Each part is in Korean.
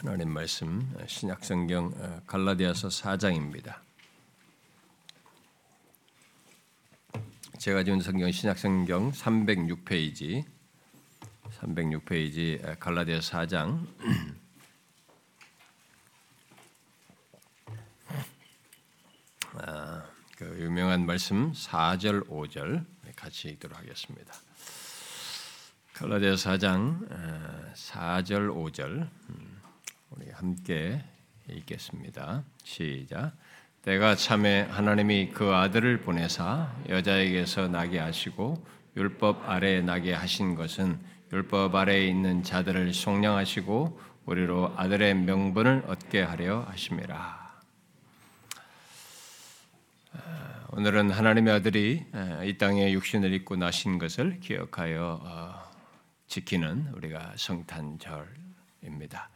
하나님 말씀 신약 성경 갈라디아서 4장입니다. 제가 지은 성경 신약 성경 306페이지 306페이지 갈라디아서 4장 아, 그 유명한 말씀 4절 5절 같이 읽도록 하겠습니다. 갈라디아 4장 4절 5절 우리 함께 읽겠습니다. 시작. 때가 참에 하나님이 그 아들을 보내사 여자에게서 나게 하시고 율법 아래에 나게 하신 것은 율법 아래에 있는 자들을 속량하시고 우리로 아들의 명분을 얻게 하려 하심이라. 오늘은 하나님의 아들이 이 땅에 육신을 입고 나신 것을 기억하여 어, 지키는 우리가 성탄절입니다.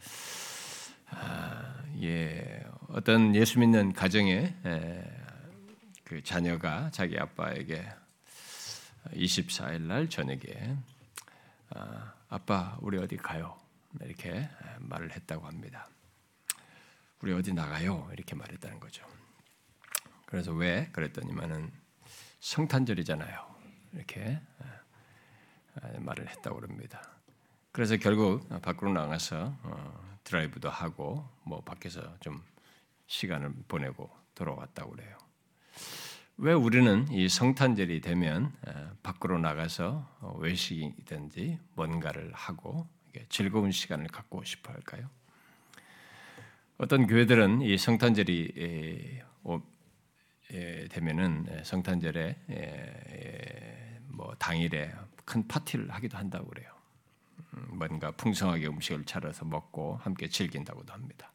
아, 예, 어떤 예수 믿는 가정에 에, 그 자녀가 자기 아빠에게 24일 날 저녁에 아, 아빠 우리 어디 가요? 이렇게 말을 했다고 합니다. 우리 어디 나가요? 이렇게 말했다는 거죠. 그래서 왜 그랬더니만은 성탄절이잖아요. 이렇게 말을 했다고 그럽니다. 그래서 결국 밖으로 나가서 어, 드라이브도 하고 뭐 밖에서 좀 시간을 보내고 돌아왔다고 그래요. 왜 우리는 이 성탄절이 되면 밖으로 나가서 어, 외식이든지 뭔가를 하고 즐거운 시간을 갖고 싶어 할까요? 어떤 교회들은 이 성탄절이 되면은 성탄절에 뭐 당일에 큰 파티를 하기도 한다고 그래요. 음, 뭔가 풍성하게 음식을 차려서 먹고 함께 즐긴다고도 합니다.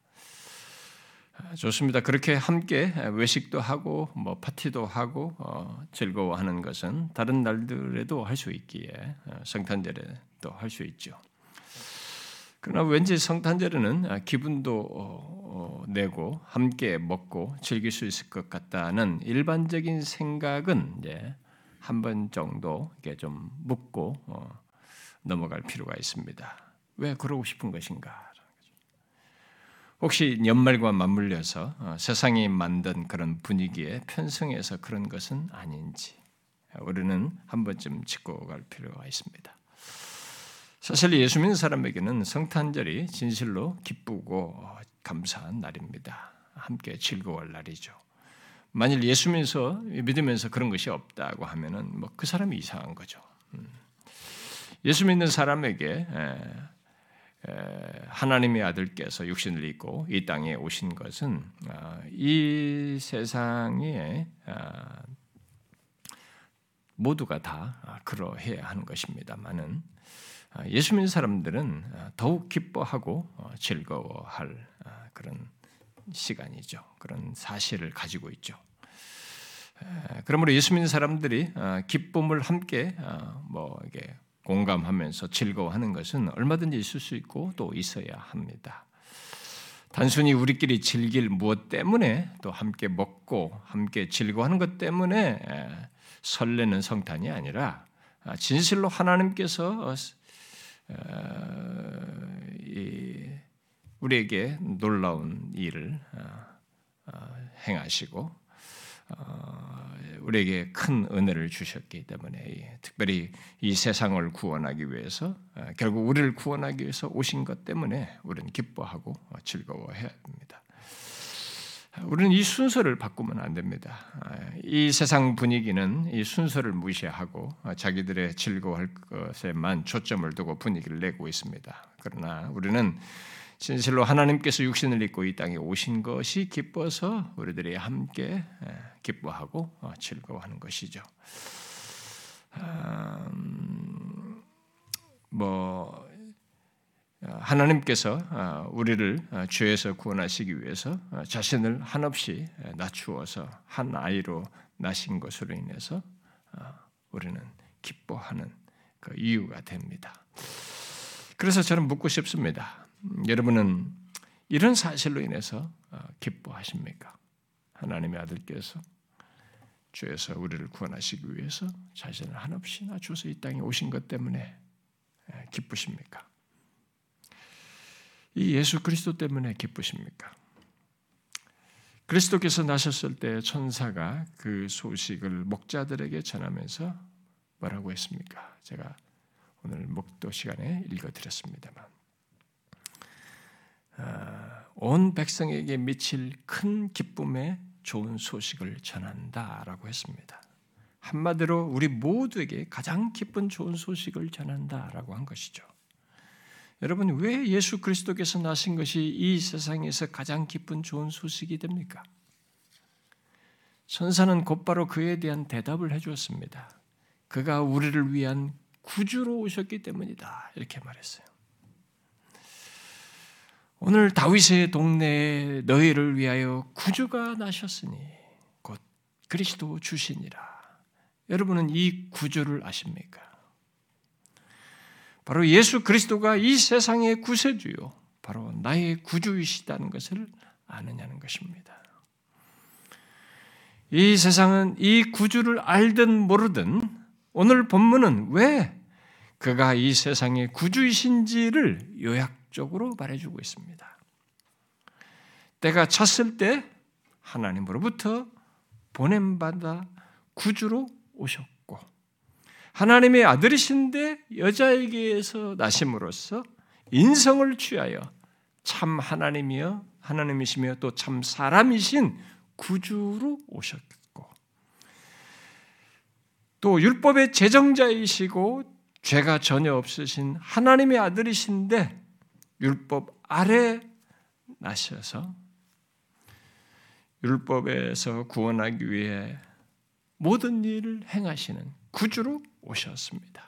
아, 좋습니다. 그렇게 함께 외식도 하고 뭐 파티도 하고 어, 즐거워하는 것은 다른 날들에도 할 수 있기에 어, 성탄절에도 할 수 있죠. 그러나 왠지 성탄절에는 아, 기분도 어, 어, 내고 함께 먹고 즐길 수 있을 것 같다는 일반적인 생각은 이제 한 번 정도 이게 좀 묻고 어, 넘어갈 필요가 있습니다. 왜 그러고 싶은 것인가? 혹시 연말과 맞물려서 어, 세상이 만든 그런 분위기에 편성해서 그런 것은 아닌지 우리는 한 번쯤 짚고 갈 필요가 있습니다. 사실 예수 믿는 사람에게는 성탄절이 진실로 기쁘고 감사한 날입니다. 함께 즐거워할 날이죠. 만일 예수 믿으면서 그런 것이 없다고 하면은 뭐 그 사람이 이상한 거죠. 음. 예수 믿는 사람에게 하나님의 아들께서 육신을 입고 이 땅에 오신 것은 아, 이 세상에 아, 모두가 다 그러해야 하는 것입니다만은 아, 예수 믿는 사람들은 더욱 기뻐하고 어, 즐거워할 그런 시간이죠. 그런 사실을 가지고 있죠. 그러므로 예수 믿는 사람들이 기쁨을 함께 뭐 이게 공감하면서 즐거워하는 것은 얼마든지 있을 수 있고 또 있어야 합니다. 단순히 우리끼리 즐길 무엇 때문에 또 함께 먹고 함께 즐거워하는 것 때문에 설레는 성탄이 아니라 아, 진실로 하나님께서 우리에게 놀라운 일을 아, 아, 행하시고 어, 우리에게 큰 은혜를 주셨기 때문에 특별히 이 세상을 구원하기 위해서 어, 결국 우리를 구원하기 위해서 오신 것 때문에 우리는 기뻐하고 즐거워해야 합니다. 우리는 이 순서를 바꾸면 안 됩니다. 이 세상 분위기는 이 순서를 무시하고 자기들의 즐거워할 것에만 초점을 두고 분위기를 내고 있습니다. 그러나 우리는 진실로 하나님께서 육신을 입고 이 땅에 오신 것이 기뻐서 우리들이 함께 기뻐하고 어, 즐거워하는 것이죠. 음, 뭐 하나님께서 어, 우리를 어, 죄에서 구원하시기 위해서 자신을 한없이 낮추어서 한 아이로 나신 것으로 인해서 우리는 기뻐하는 그 이유가 됩니다. 그래서 저는 묻고 싶습니다. 여러분은 이런 사실로 인해서 어, 기뻐하십니까? 하나님의 아들께서 죄에서 우리를 구원하시기 위해서 자신을 한없이 낮춰서 이 땅에 오신 것 때문에 기쁘십니까? 이 예수 그리스도 때문에 기쁘십니까? 그리스도께서 나셨을 때 천사가 그 소식을 목자들에게 전하면서 뭐라고 했습니까? 제가 오늘 목도 시간에 읽어드렸습니다만 아, 온 백성에게 미칠 큰 기쁨의 좋은 소식을 전한다라고 했습니다. 한마디로 우리 모두에게 가장 기쁜 좋은 소식을 전한다라고 한 것이죠. 여러분 왜 예수 그리스도께서 나신 것이 이 세상에서 가장 기쁜 좋은 소식이 됩니까? 천사는 곧바로 그에 대한 대답을 해주었습니다. 그가 우리를 위한 구주로 오셨기 때문이다. 이렇게 말했어요. 오늘 다윗의 동네에 너희를 위하여 구주가 나셨으니 곧 그리스도 주시니라. 여러분은 이 구주를 아십니까? 바로 예수 그리스도가 이 세상의 구세주요, 바로 나의 구주이시다는 것을 아느냐는 것입니다. 이 세상은 이 구주를 알든 모르든 오늘 본문은 왜 그가 이 세상의 구주이신지를 요약 적으로 말해주고 있습니다. 때가 찼을 때 하나님으로부터 보냄받아 구주로 오셨고 하나님의 아들이신데 여자에게서 나심으로써 인성을 취하여 참 하나님이여 하나님이시며 또 참 사람이신 구주로 오셨고 또 율법의 제정자이시고 죄가 전혀 없으신 하나님의 아들이신데 율법 아래 나셔서 율법에서 구원하기 위해 모든 일을 행하시는 구주로 오셨습니다.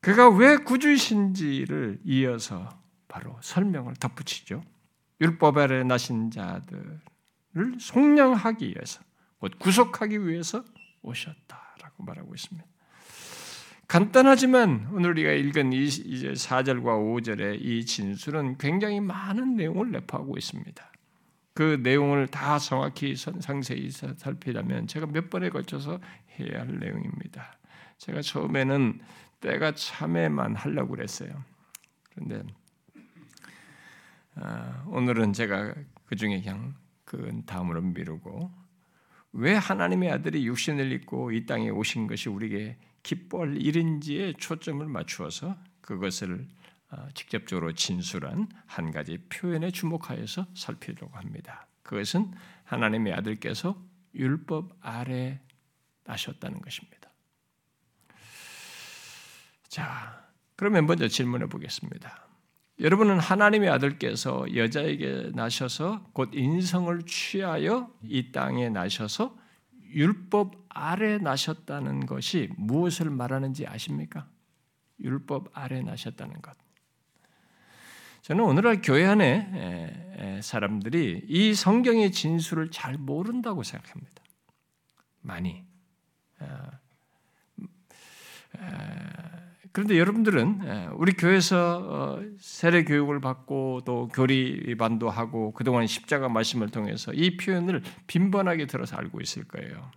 그가 왜 구주이신지를 이어서 바로 설명을 덧붙이죠. 율법 아래 나신 자들을 속량하기 위해서, 곧 구속하기 위해서 오셨다라고 말하고 있습니다. 간단하지만 오늘 우리가 읽은 이제 4절과 5절의 이 진술은 굉장히 많은 내용을 내포하고 있습니다. 그 내용을 다 정확히 상세히 살피려면 제가 몇 번에 걸쳐서 해야 할 내용입니다. 제가 처음에는 때가 참에만 하려고 그랬어요. 그런데 아, 오늘은 제가 그 중에 그냥 그 다음으로 미루고 왜 하나님의 아들이 육신을 입고 이 땅에 오신 것이 우리에게 기뻐할 일인지에 초점을 맞추어서 그것을 어, 직접적으로 진술한 한 가지 표현에 주목하여서 살피려고 합니다. 그것은 하나님의 아들께서 율법 아래 나셨다는 것입니다. 자, 그러면 먼저 질문해 보겠습니다. 여러분은 하나님의 아들께서 여자에게 나셔서 곧 인성을 취하여 이 땅에 나셔서 율법 아래 나셨다는 것이 무엇을 말하는지 아십니까? 율법 아래 나셨다는 것. 저는 오늘날 교회 안에 사람들이 이 성경의 진술을 잘 모른다고 생각합니다. 많이. 아, 그런데 여러분들은 우리 교회에서 어, 세례 교육을 받고 또 교리반도 하고 그동안 십자가 말씀을 통해서 이 표현을 빈번하게 들어서 알고 있을 거예요.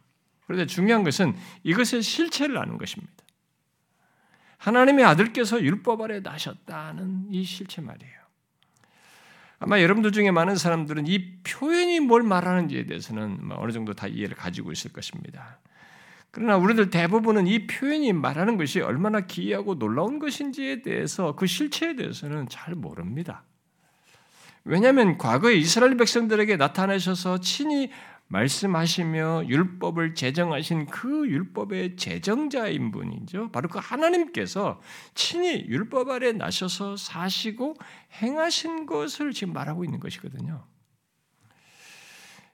그런데 중요한 것은 이것의 실체를 아는 것입니다. 하나님의 아들께서 율법 아래 나셨다는 이 실체 말이에요. 아마 여러분들 중에 많은 사람들은 이 표현이 뭘 말하는지에 대해서는 뭐 어느 정도 다 이해를 가지고 있을 것입니다. 그러나 우리들 대부분은 이 표현이 말하는 것이 얼마나 기이하고 놀라운 것인지에 대해서 그 실체에 대해서는 잘 모릅니다. 왜냐하면 과거에 이스라엘 백성들에게 나타나셔서 친히 말씀하시며 율법을 제정하신 그 율법의 제정자인 분이죠. 바로 그 하나님께서 친히 율법 아래 나셔서 사시고 행하신 것을 지금 말하고 있는 것이거든요.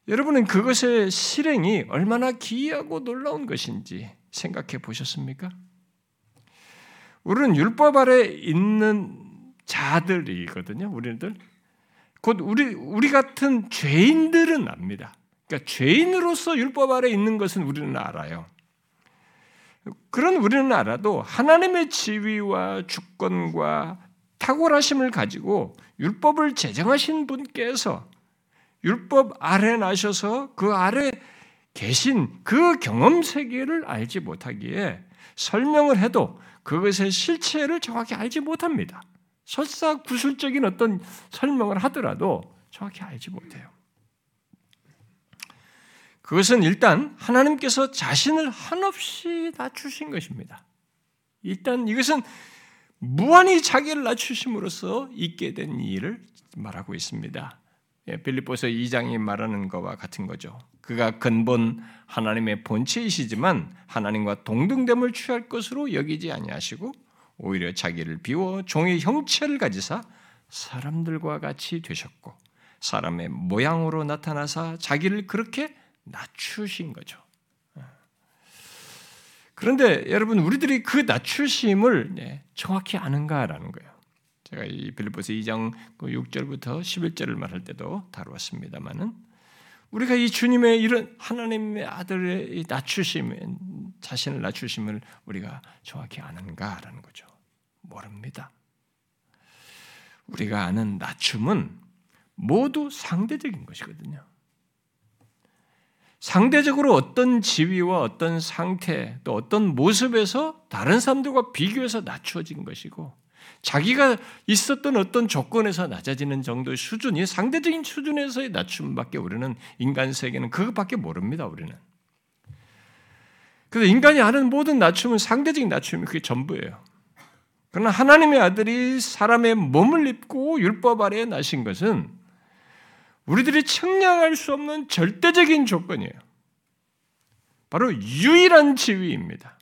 여러분은 그것의 실행이 얼마나 기이하고 놀라운 것인지 생각해 보셨습니까? 우리는 율법 아래 있는 자들이거든요. 우리들 곧 우리 우리 같은 죄인들은 압니다. 그러니까 죄인으로서 율법 아래 있는 것은 우리는 알아요. 그런 우리는 알아도 하나님의 지위와 주권과 탁월하심을 가지고 율법을 제정하신 분께서 율법 아래 나셔서 그 아래 계신 그 경험 세계를 알지 못하기에 설명을 해도 그것의 실체를 정확히 알지 못합니다. 설사 구술적인 어떤 설명을 하더라도 정확히 알지 못해요. 그것은 일단 하나님께서 자신을 한없이 낮추신 것입니다. 일단 이것은 무한히 자기를 낮추심으로써 있게 된 일을 말하고 있습니다. 예, 빌립보서 2장이 말하는 것과 같은 거죠. 그가 근본 하나님의 본체이시지만 하나님과 동등됨을 취할 것으로 여기지 아니하시고 오히려 자기를 비워 종의 형체를 가지사 사람들과 같이 되셨고 사람의 모양으로 나타나사 자기를 그렇게 낮추신 거죠. 그런데 여러분 우리들이 그 낮추심을 정확히 아는가라는 거예요. 제가 이 빌립보서 2장 6절부터 그 11절을 말할 때도 다루었습니다만은 우리가 이 주님의 이런 하나님의 아들의 낮추심, 자신을 낮추심을 우리가 정확히 아는가라는 거죠. 모릅니다. 우리가 아는 낮춤은 모두 상대적인 것이거든요. 상대적으로 어떤 지위와 어떤 상태 또 어떤 모습에서 다른 사람들과 비교해서 낮추어진 것이고 자기가 있었던 어떤 조건에서 낮아지는 정도의 수준이 상대적인 수준에서의 낮춤밖에 우리는 인간 세계는 그것밖에 모릅니다. 우리는. 그래서 인간이 아는 모든 낮춤은 상대적인 낮춤이 그게 전부예요. 그러나 하나님의 아들이 사람의 몸을 입고 율법 아래에 나신 것은 우리들이 측량할 수 없는 절대적인 조건이에요. 바로 유일한 지위입니다.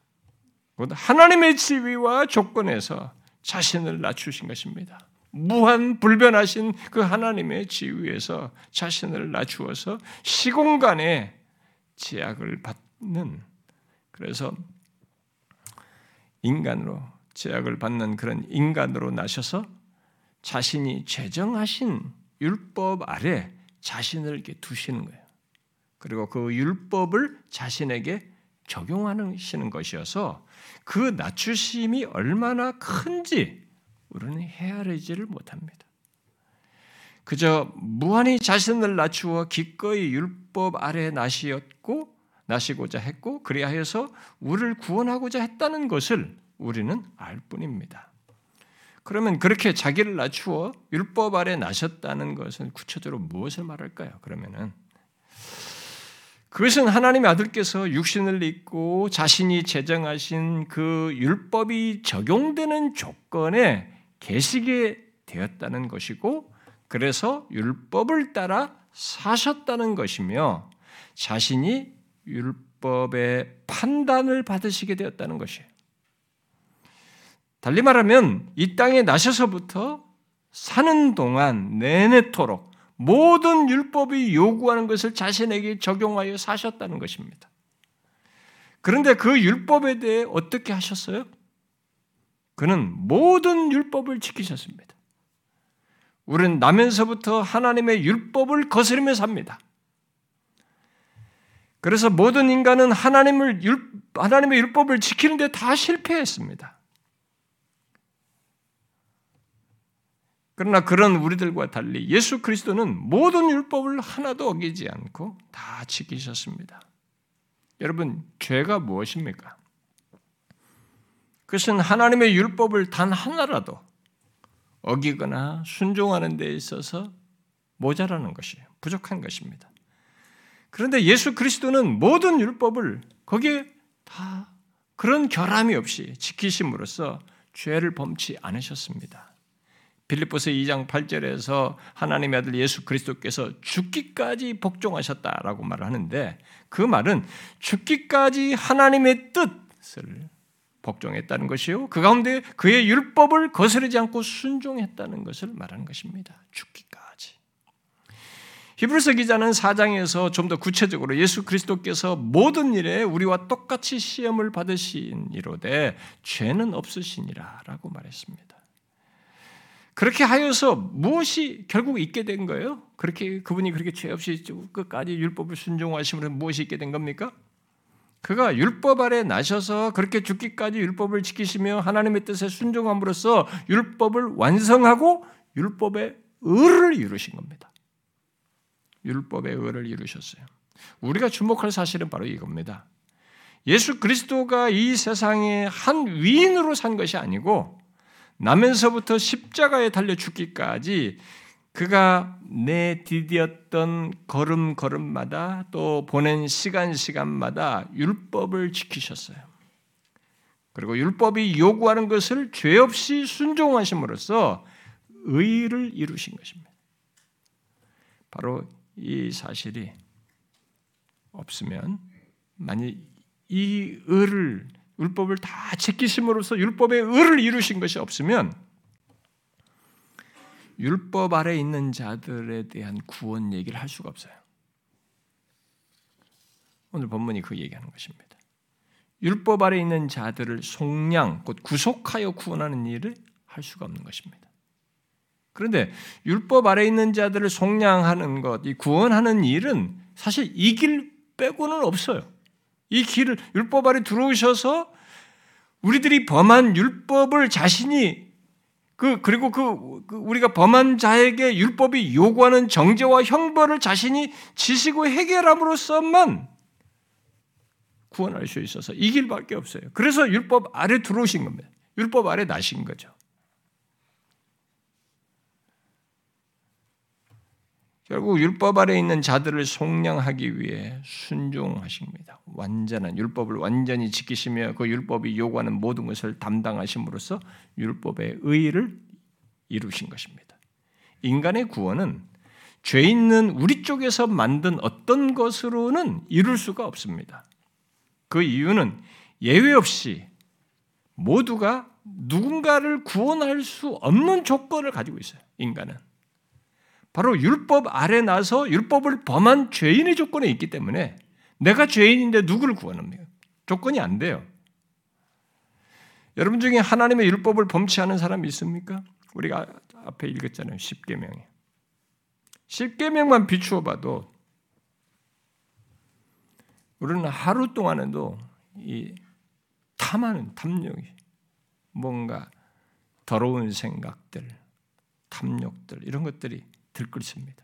하나님의 지위와 조건에서 자신을 낮추신 것입니다. 무한 불변하신 그 하나님의 지위에서 자신을 낮추어서 시공간에 제약을 받는 그래서 인간으로 제약을 받는 그런 인간으로 나셔서 자신이 제정하신 율법 아래 자신을 이렇게 두시는 거예요. 그리고 그 율법을 자신에게 적용하시는 것이어서 그 낮추심이 얼마나 큰지 우리는 헤아리지를 못합니다. 그저 무한히 자신을 낮추어 기꺼이 율법 아래 나시었고 나시고자 했고 그리하여서 우리를 구원하고자 했다는 것을 우리는 알 뿐입니다. 그러면 그렇게 자기를 낮추어 율법 아래 나셨다는 것은 구체적으로 무엇을 말할까요? 그러면은 그것은 하나님의 아들께서 육신을 입고 자신이 제정하신 그 율법이 적용되는 조건에 계시게 되었다는 것이고 그래서 율법을 따라 사셨다는 것이며 자신이 율법의 판단을 받으시게 되었다는 것이에요. 달리 말하면 이 땅에 나셔서부터 사는 동안 내내토록 모든 율법이 요구하는 것을 자신에게 적용하여 사셨다는 것입니다. 그런데 그 율법에 대해 어떻게 하셨어요? 그는 모든 율법을 지키셨습니다. 우리는 나면서부터 하나님의 율법을 거스르며 삽니다. 그래서 모든 인간은 하나님을 하나님의 율법을 지키는데 다 실패했습니다. 그러나 그런 우리들과 달리 예수 그리스도는 모든 율법을 하나도 어기지 않고 다 지키셨습니다. 여러분, 죄가 무엇입니까? 그것은 하나님의 율법을 단 하나라도 어기거나 순종하는 데 있어서 모자라는 것이에요. 부족한 것입니다. 그런데 예수 그리스도는 모든 율법을 거기에 다 그런 결함이 없이 지키심으로써 죄를 범치 않으셨습니다. 빌립보서 2장 8절에서 하나님의 아들 예수 그리스도께서 죽기까지 복종하셨다라고 말을 하는데 그 말은 죽기까지 하나님의 뜻을 복종했다는 것이요. 그 가운데 그의 율법을 거스르지 않고 순종했다는 것을 말하는 것입니다. 죽기까지. 히브리서 기자는 4장에서 좀 더 구체적으로 예수 그리스도께서 모든 일에 우리와 똑같이 시험을 받으신 이로되 죄는 없으시니라라고 말했습니다. 그렇게 하여서 무엇이 결국 있게 된 거예요? 그렇게 그분이 그렇게 죄 없이 끝까지 율법을 순종하심으로 무엇이 있게 된 겁니까? 그가 율법 아래 나셔서 그렇게 죽기까지 율법을 지키시며 하나님의 뜻에 순종함으로써 율법을 완성하고 율법의 의를 이루신 겁니다. 율법의 의를 이루셨어요. 우리가 주목할 사실은 바로 이겁니다. 예수 그리스도가 이 세상에 한 위인으로 산 것이 아니고 나면서부터 십자가에 달려 죽기까지 그가 내 디디었던 걸음 걸음마다 또 보낸 시간 시간마다 율법을 지키셨어요. 그리고 율법이 요구하는 것을 죄 없이 순종하심으로써 의를 이루신 것입니다. 바로 이 사실이 없으면 만약 이 의를 율법을 다 지키심으로써 율법의 의를 이루신 것이 없으면 율법 아래 있는 자들에 대한 구원 얘기를 할 수가 없어요. 오늘 본문이 그 얘기하는 것입니다. 율법 아래 있는 자들을 속량, 곧 구속하여 구원하는 일을 할 수가 없는 것입니다. 그런데 율법 아래 있는 자들을 속량하는 것, 이 구원하는 일은 사실 이 길 빼고는 없어요. 이 길을 율법 아래 들어오셔서 우리들이 범한 율법을 자신이 그 그리고 그, 그 우리가 범한 자에게 율법이 요구하는 정죄와 형벌을 자신이 지시고 해결함으로써만 구원할 수 있어서 이 길밖에 없어요. 그래서 율법 아래 들어오신 겁니다. 율법 아래 나신 거죠. 결국 율법 아래 있는 자들을 속량하기 위해 순종하십니다. 완전한 율법을 완전히 지키시며 그 율법이 요구하는 모든 것을 담당하심으로써 율법의 의를 이루신 것입니다. 인간의 구원은 죄 있는 우리 쪽에서 만든 어떤 것으로는 이룰 수가 없습니다. 그 이유는 예외 없이 모두가 누군가를 구원할 수 없는 조건을 가지고 있어요. 인간은. 바로 율법 아래 나서 율법을 범한 죄인의 조건에 있기 때문에 내가 죄인인데 누구를 구원합니까? 조건이 안 돼요. 여러분 중에 하나님의 율법을 범치 않은 사람이 있습니까? 우리가 앞에 읽었잖아요. 10계명이. 10계명만 비추어 봐도 우리는 하루 동안에도 이 탐하는 탐욕이 뭔가 더러운 생각들, 탐욕들 이런 것들이 들끓습니다.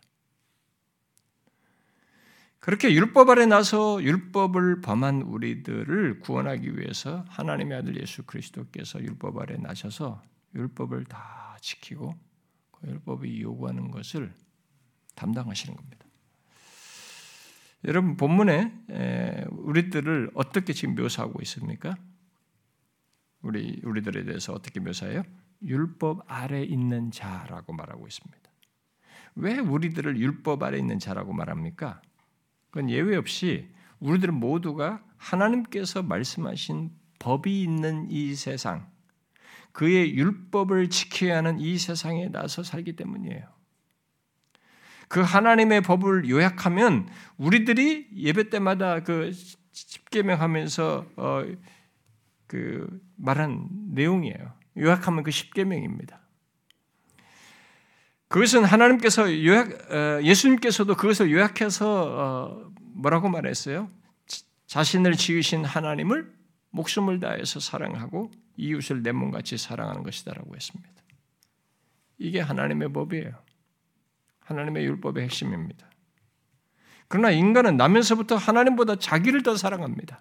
그렇게 율법 아래 나서 율법을 범한 우리들을 구원하기 위해서 하나님의 아들 예수 그리스도께서 율법 아래 나셔서 율법을 다 지키고 그 율법이 요구하는 것을 담당하시는 겁니다. 여러분 본문에 우리들을 어떻게 지금 묘사하고 있습니까? 우리 우리들에 대해서 어떻게 묘사해요? 율법 아래 있는 자라고 말하고 있습니다. 왜 우리들을 율법 아래 있는 자라고 말합니까? 그건 예외 없이 우리들 모두가 하나님께서 말씀하신 법이 있는 이 세상, 그의 율법을 지켜야 하는 이 세상에 나서 살기 때문이에요. 그 하나님의 법을 요약하면 우리들이 예배 때마다 그 십계명하면서 어, 그 말한 내용이에요. 요약하면 그 십계명입니다. 그것은 하나님께서 요약, 어, 예수님께서도 그것을 요약해서 어, 뭐라고 말했어요? 자신을 지으신 하나님을 목숨을 다해서 사랑하고 이웃을 내 몸같이 사랑하는 것이다라고 했습니다. 이게 하나님의 법이에요. 하나님의 율법의 핵심입니다. 그러나 인간은 나면서부터 하나님보다 자기를 더 사랑합니다.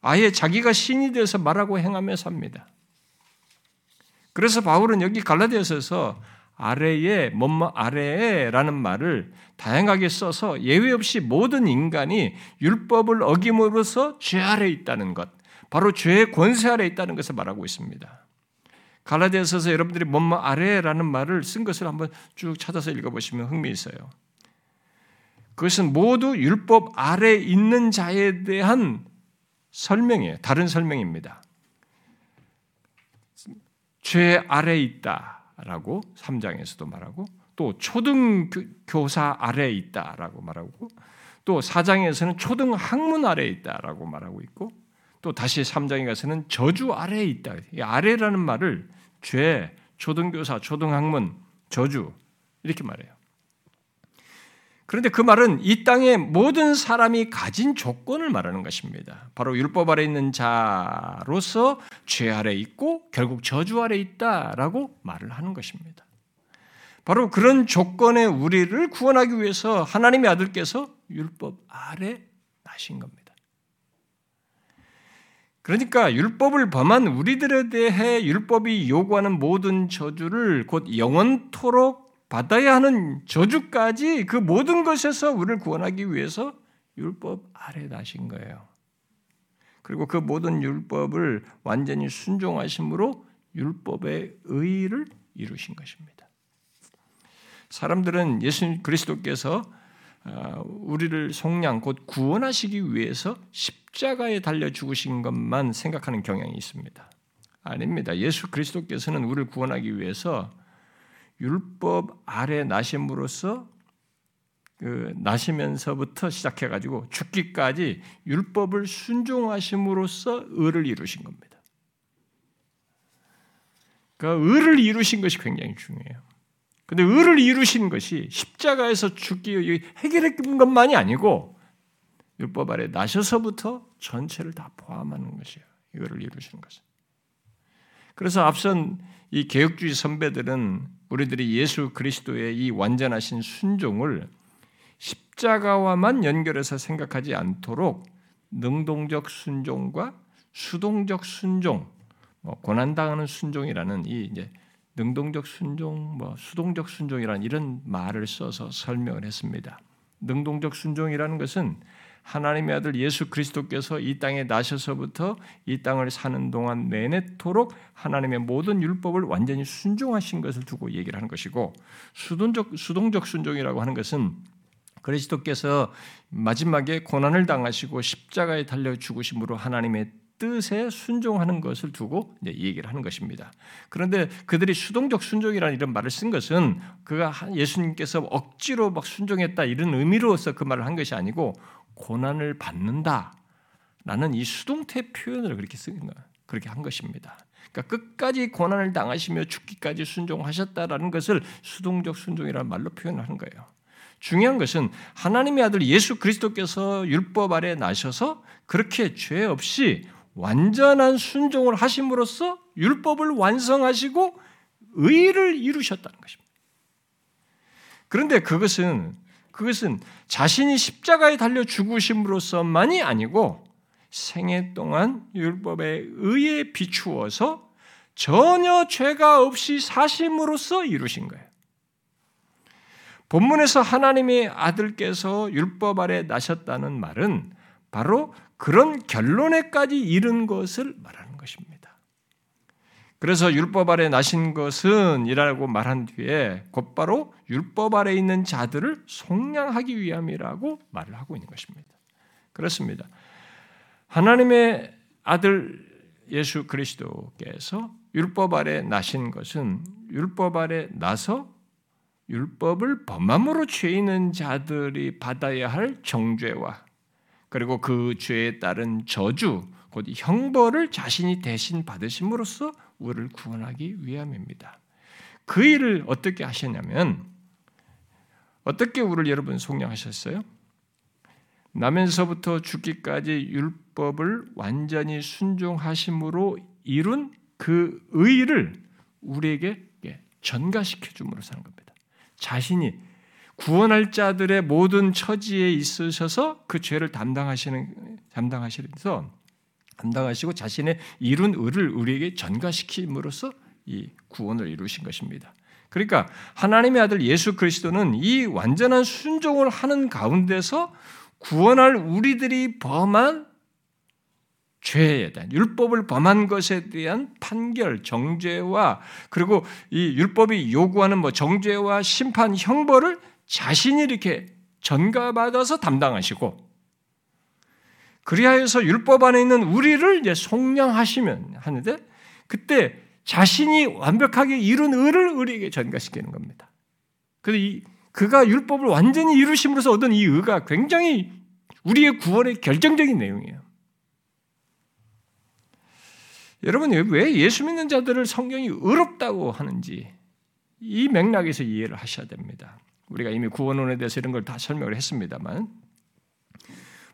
아예 자기가 신이 되어서 말하고 행하며 삽니다. 그래서 바울은 여기 갈라디아서에서 아래에 뭐뭐 아래에라는 말을 다양하게 써서 예외 없이 모든 인간이 율법을 어김으로써 죄 아래 있다는 것, 바로 죄의 권세 아래 있다는 것을 말하고 있습니다. 갈라디아서서 여러분들이 뭐뭐 아래라는 말을 쓴 것을 한번 쭉 찾아서 읽어보시면 흥미 있어요. 그것은 모두 율법 아래 있는 자에 대한 설명이에요. 다른 설명입니다. 죄 아래 있다. 라고 3장에서도 말하고 또 초등 교사 아래에 있다라고 말하고 또 4장에서는 초등 학문 아래에 있다라고 말하고 있고 또 다시 3장에 가서는 저주 아래에 있다. 이 아래라는 말을 죄, 초등교사, 초등학문, 저주 이렇게 말해요. 그런데 그 말은 이 땅의 모든 사람이 가진 조건을 말하는 것입니다. 바로 율법 아래 있는 자로서 죄 아래 있고 결국 저주 아래 있다라고 말을 하는 것입니다. 바로 그런 조건의 우리를 구원하기 위해서 하나님의 아들께서 율법 아래 나신 겁니다. 그러니까 율법을 범한 우리들에 대해 율법이 요구하는 모든 저주를 곧 영원토록 받아야 하는 저주까지 그 모든 것에서 우리를 구원하기 위해서 율법 아래 나신 거예요. 그리고 그 모든 율법을 완전히 순종하심으로 율법의 의의를 이루신 것입니다. 사람들은 예수 그리스도께서 어, 우리를 속량 곧 구원하시기 위해서 십자가에 달려 죽으신 것만 생각하는 경향이 있습니다. 아닙니다. 예수 그리스도께서는 우리를 구원하기 위해서 율법 아래 나심으로써 그 나시면서부터 시작해 가지고 죽기까지 율법을 순종하심으로써 의를 이루신 겁니다. 그 의를 이루신 것이 굉장히 중요해요. 근데 의를 이루신 것이 십자가에서 죽기 해결했던 것만이 아니고 율법 아래 나셔서부터 전체를 다 포함하는 것이에요. 의를 이루시는 것은. 그래서 앞선 이 개혁주의 선배들은 우리들이 예수 그리스도의 이 완전하신 순종을 십자가와만 연결해서 생각하지 않도록 능동적 순종과 수동적 순종, 뭐 고난당하는 순종이라는 이 이제 능동적 순종, 뭐 수동적 순종이라는 이런 말을 써서 설명을 했습니다. 능동적 순종이라는 것은 하나님의 아들 예수 그리스도께서 이 땅에 나셔서부터 이 땅을 사는 동안 내내토록 하나님의 모든 율법을 완전히 순종하신 것을 두고 얘기를 하는 것이고 수동적 수동적 순종이라고 하는 것은 그리스도께서 마지막에 고난을 당하시고 십자가에 달려 죽으심으로 하나님의 뜻에 순종하는 것을 두고 이제 얘기를 하는 것입니다. 그런데 그들이 수동적 순종이라는 이런 말을 쓴 것은 그가 예수님께서 억지로 막 순종했다 이런 의미로서 그 말을 한 것이 아니고 고난을 받는다라는 이 수동태 표현을 그렇게 쓴 거, 그렇게 한 것입니다. 그러니까 끝까지 고난을 당하시며 죽기까지 순종하셨다라는 것을 수동적 순종이라는 말로 표현하는 거예요. 중요한 것은 하나님의 아들 예수 그리스도께서 율법 아래 나셔서 그렇게 죄 없이 완전한 순종을 하심으로써 율법을 완성하시고 의를 이루셨다는 것입니다. 그런데 그것은 그것은 자신이 십자가에 달려 죽으심으로써만이 아니고 생애 동안 율법의 의에 비추어서 전혀 죄가 없이 사심으로써 이루신 거예요. 본문에서 하나님의 아들께서 율법 아래 나셨다는 말은 바로 그런 결론에까지 이른 것을 말하는 것입니다. 그래서 율법 아래 나신 것은 이라고 말한 뒤에 곧바로 율법 아래 있는 자들을 속량하기 위함이라고 말을 하고 있는 것입니다. 그렇습니다. 하나님의 아들 예수 그리스도께서 율법 아래 나신 것은 율법 아래 나서 율법을 범함으로 죄 있는 자들이 받아야 할 정죄와 그리고 그 죄에 따른 저주, 곧 형벌을 자신이 대신 받으심으로써 우리를 구원하기 위함입니다. 그 일을 어떻게 하셨냐면 어떻게 우리를 여러분 속량하셨어요? 나면서부터 죽기까지 율법을 완전히 순종하심으로 이룬 그 의를 우리에게 전가시켜 줌으로 사는 겁니다. 자신이 구원할 자들의 모든 처지에 있으셔서 그 죄를 담당하시는 담당하시면서 담당하시고 자신의 이룬 의를 우리에게 전가시킴으로써 이 구원을 이루신 것입니다. 그러니까 하나님의 아들 예수 그리스도는 이 완전한 순종을 하는 가운데서 구원할 우리들이 범한 죄에 대한 율법을 범한 것에 대한 판결, 정죄와 그리고 이 율법이 요구하는 뭐 정죄와 심판, 형벌을 자신이 이렇게 전가받아서 담당하시고 그리하여서 율법 안에 있는 우리를 이제 속량하시면 하는데 그때 자신이 완벽하게 이룬 의를 우리에게 전가시키는 겁니다. 그래서 이 그가 율법을 완전히 이루심으로써 얻은 이 의가 굉장히 우리의 구원의 결정적인 내용이에요. 여러분 왜 예수 믿는 자들을 성경이 의롭다고 하는지 이 맥락에서 이해를 하셔야 됩니다. 우리가 이미 구원론에 대해서 이런 걸 다 설명을 했습니다만